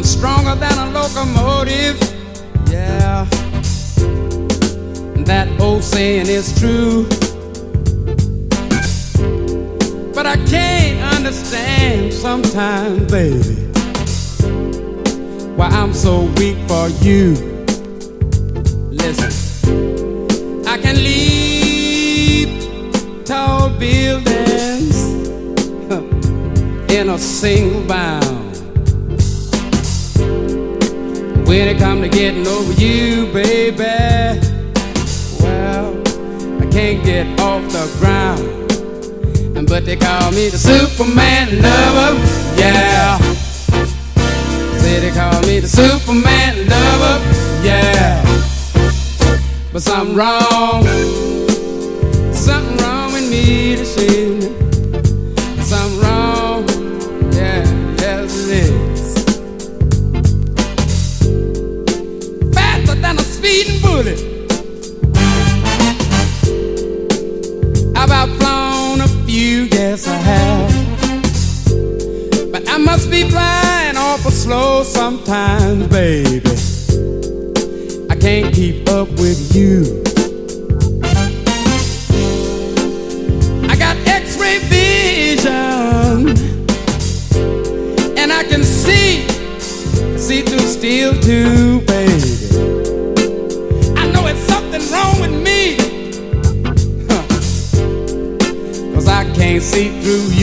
I'm stronger than a locomotive. Yeah, that old saying is true. But I can't understand sometimes, baby, why I'm so weak for you. Listen, I can leap tall buildings in a single bound. When it come to getting over you, baby, well, I can't get off the ground. But they call me the Superman lover, yeah. Say they call me the Superman lover, yeah. But something wrong.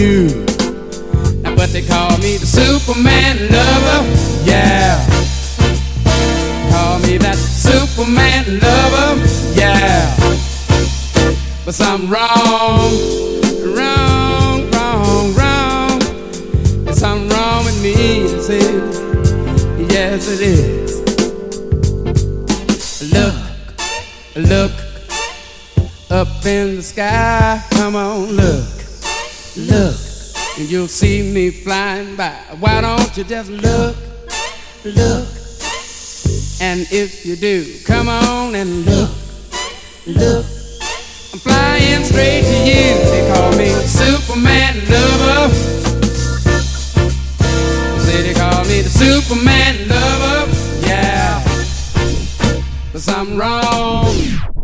you. Now, but they call me the Superman lover, yeah. Call me that Superman lover, yeah. But something wrong, wrong, wrong, wrong. There's something wrong with me, is it? Yes, it is. Look, look up in the sky. Come on, look Look, and you'll see me flying by. Why don't you just look, look? And if you do, come on and look, look. I'm flying straight to you. They call me Superman lover. Say they call me the Superman lover. Yeah, I'm wrong.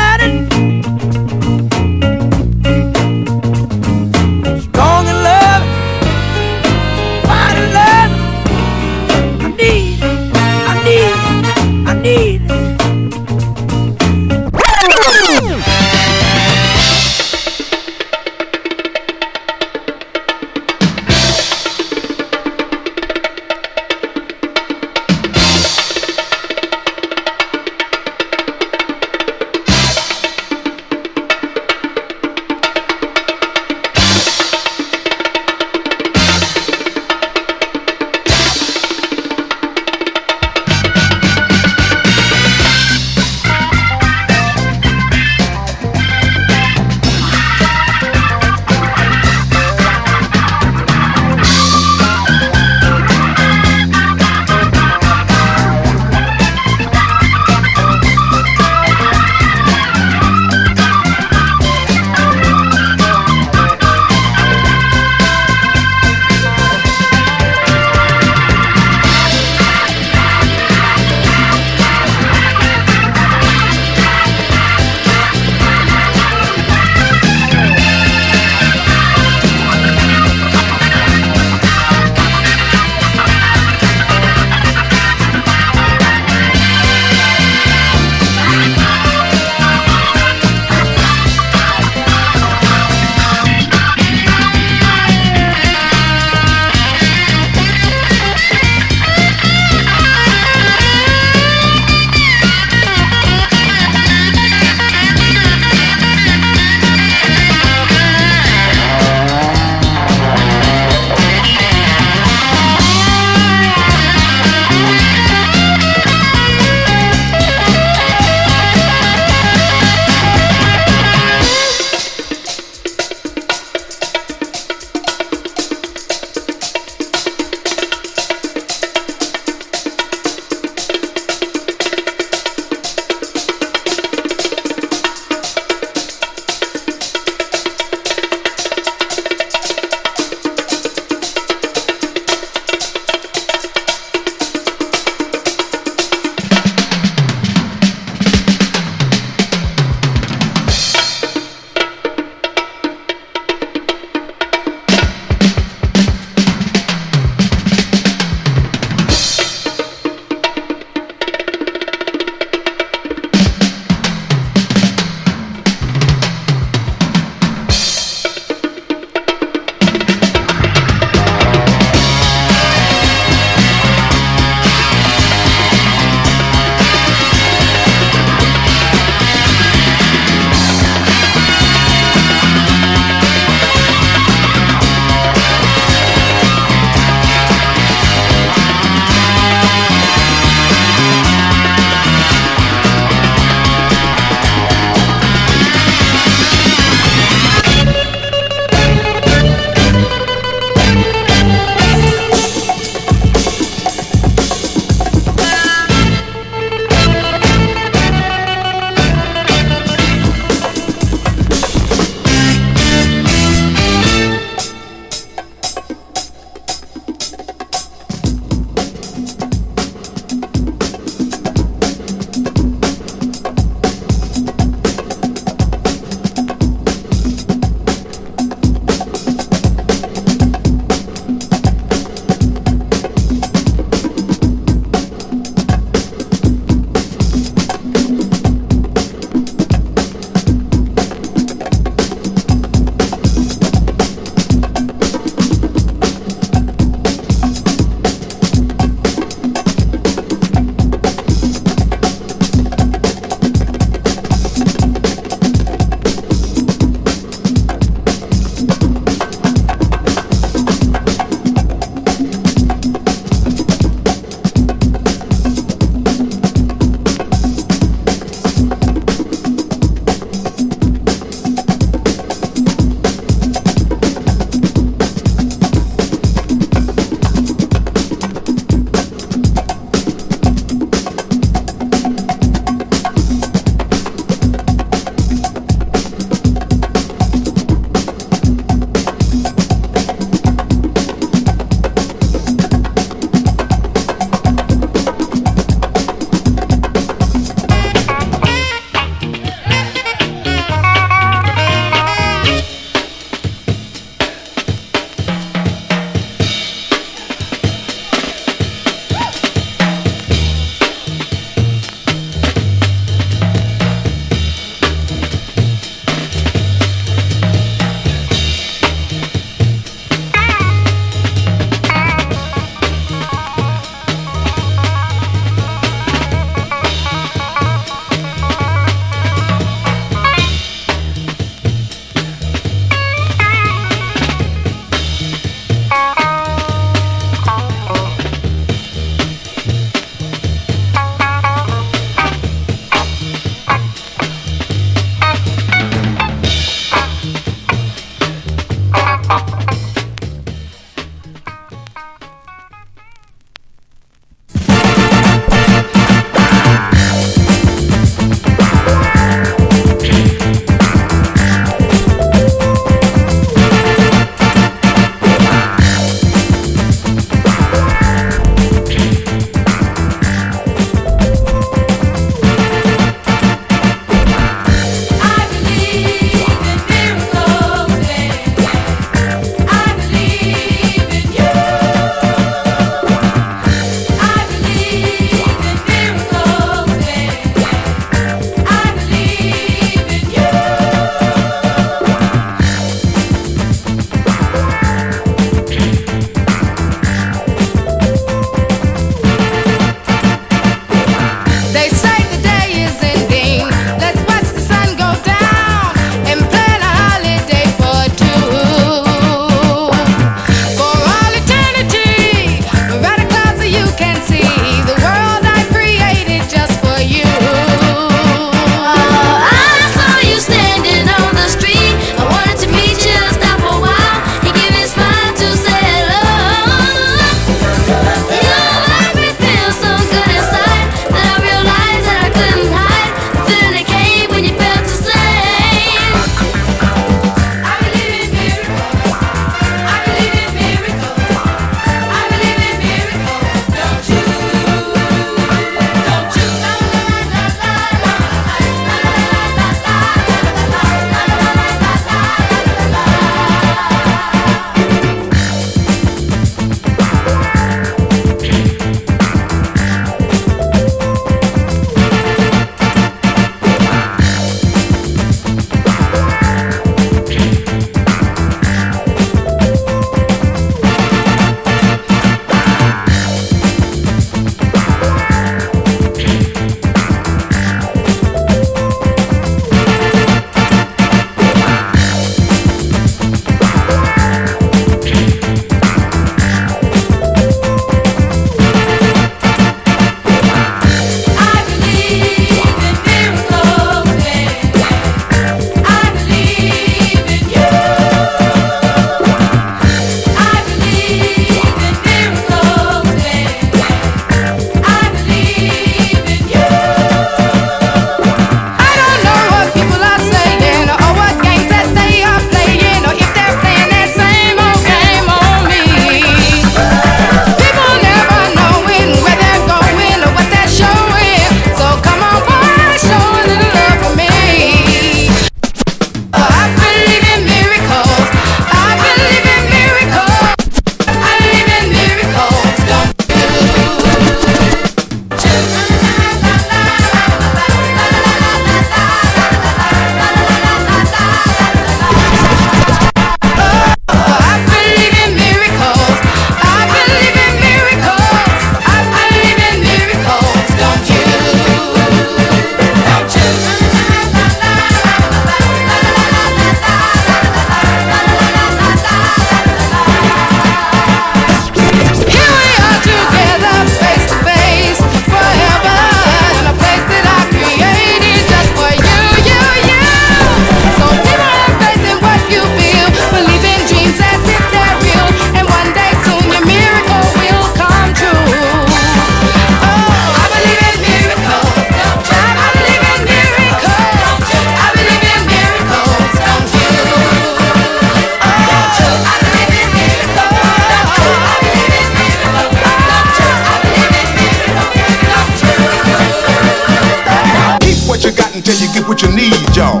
until you get what you need, y'all.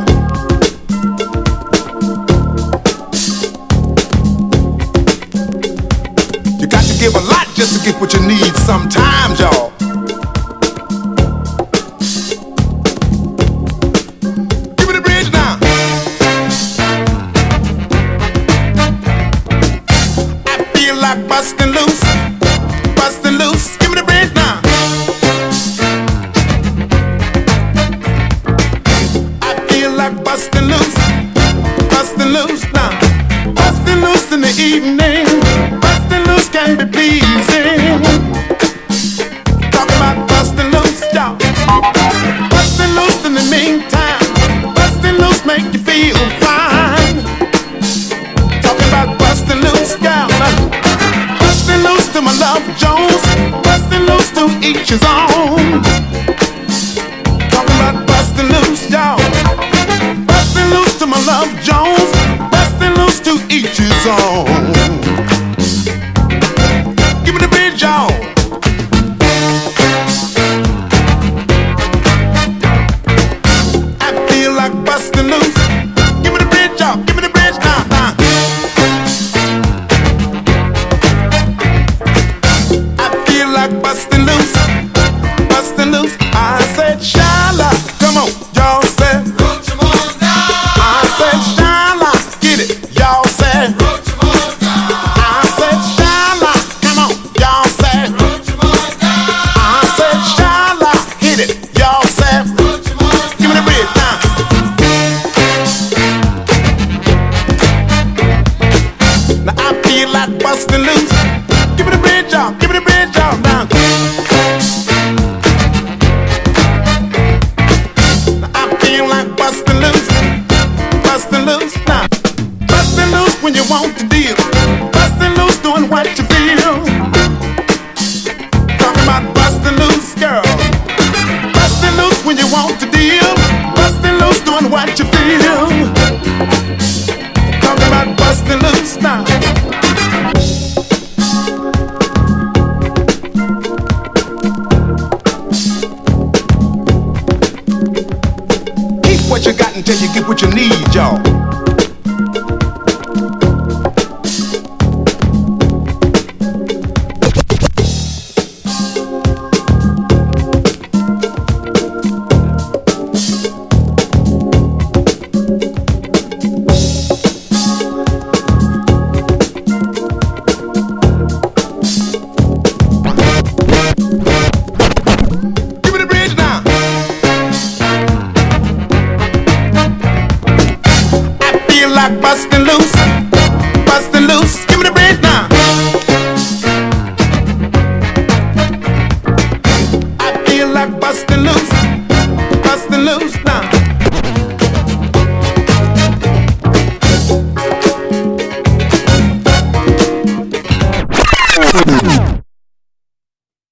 You got to give a lot just to get what you need sometimes. each is own.